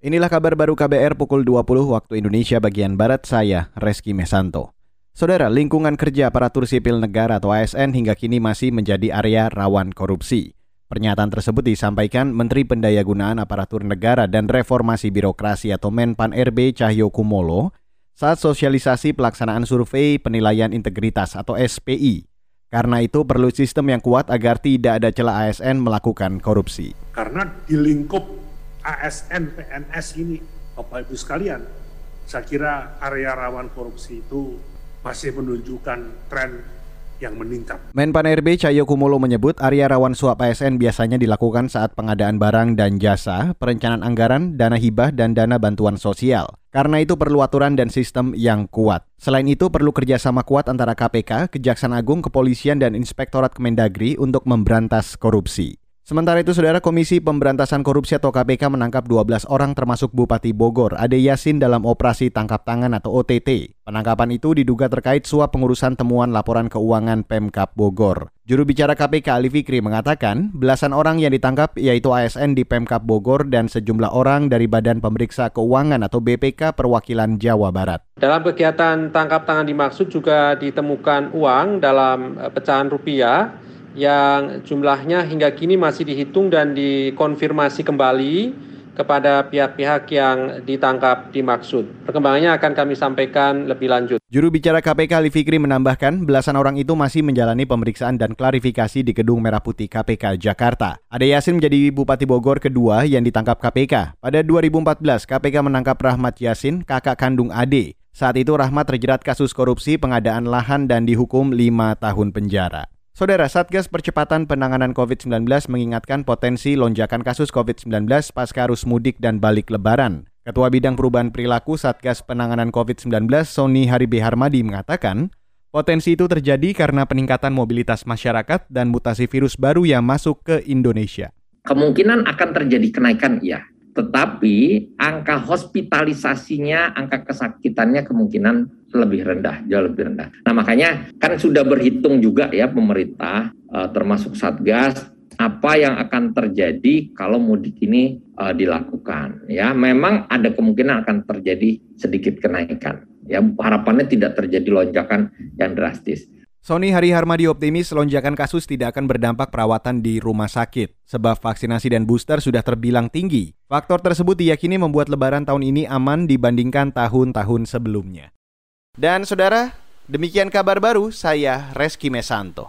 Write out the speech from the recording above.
Inilah kabar baru KBR pukul 20 waktu Indonesia bagian Barat saya, Reski Mesanto. Saudara, lingkungan kerja aparatur sipil negara atau ASN hingga kini masih menjadi area rawan korupsi. Pernyataan tersebut disampaikan Menteri Pendayagunaan Aparatur Negara dan Reformasi Birokrasi atau Menpan RB Cahyo Kumolo saat sosialisasi pelaksanaan survei penilaian integritas atau SPI. Karena itu perlu sistem yang kuat agar tidak ada celah ASN melakukan korupsi. Karena di lingkup ASN PNS ini, Bapak Ibu sekalian, saya kira area rawan korupsi itu masih menunjukkan tren yang meningkat. Menpan RB Cahyo Kumolo menyebut area rawan suap ASN biasanya dilakukan saat pengadaan barang dan jasa, perencanaan anggaran, dana hibah, dan dana bantuan sosial. Karena itu perlu aturan dan sistem yang kuat. Selain itu perlu kerjasama kuat antara KPK, Kejaksaan Agung, Kepolisian, dan Inspektorat Kemendagri untuk memberantas korupsi. Sementara itu, Saudara Komisi Pemberantasan Korupsi atau KPK menangkap 12 orang termasuk Bupati Bogor, Ade Yasin dalam operasi tangkap tangan atau OTT. Penangkapan itu diduga terkait suap pengurusan temuan laporan keuangan Pemkap Bogor. Juru bicara KPK Ali Fikri mengatakan, belasan orang yang ditangkap yaitu ASN di Pemkap Bogor dan sejumlah orang dari Badan Pemeriksa Keuangan atau BPK Perwakilan Jawa Barat. Dalam kegiatan tangkap tangan dimaksud juga ditemukan uang dalam eh, pecahan rupiah yang jumlahnya hingga kini masih dihitung dan dikonfirmasi kembali kepada pihak-pihak yang ditangkap dimaksud. Perkembangannya akan kami sampaikan lebih lanjut. Juru bicara KPK Ali Fikri menambahkan belasan orang itu masih menjalani pemeriksaan dan klarifikasi di Gedung Merah Putih KPK Jakarta. Ade Yasin menjadi Bupati Bogor kedua yang ditangkap KPK. Pada 2014, KPK menangkap Rahmat Yasin, kakak kandung Ade. Saat itu Rahmat terjerat kasus korupsi pengadaan lahan dan dihukum lima tahun penjara. Saudara Satgas Percepatan Penanganan COVID-19 mengingatkan potensi lonjakan kasus COVID-19 pasca arus mudik dan balik lebaran. Ketua Bidang Perubahan Perilaku Satgas Penanganan COVID-19 Sony Haribe Harmadi mengatakan, potensi itu terjadi karena peningkatan mobilitas masyarakat dan mutasi virus baru yang masuk ke Indonesia. Kemungkinan akan terjadi kenaikan, ya tetapi angka hospitalisasinya, angka kesakitannya kemungkinan lebih rendah, jauh lebih rendah. Nah makanya kan sudah berhitung juga ya pemerintah uh, termasuk Satgas apa yang akan terjadi kalau mudik ini uh, dilakukan. Ya memang ada kemungkinan akan terjadi sedikit kenaikan. Ya harapannya tidak terjadi lonjakan yang drastis. Sony Hari Harmadi optimis lonjakan kasus tidak akan berdampak perawatan di rumah sakit, sebab vaksinasi dan booster sudah terbilang tinggi. Faktor tersebut diyakini membuat lebaran tahun ini aman dibandingkan tahun-tahun sebelumnya. Dan saudara, demikian kabar baru saya Reski Mesanto.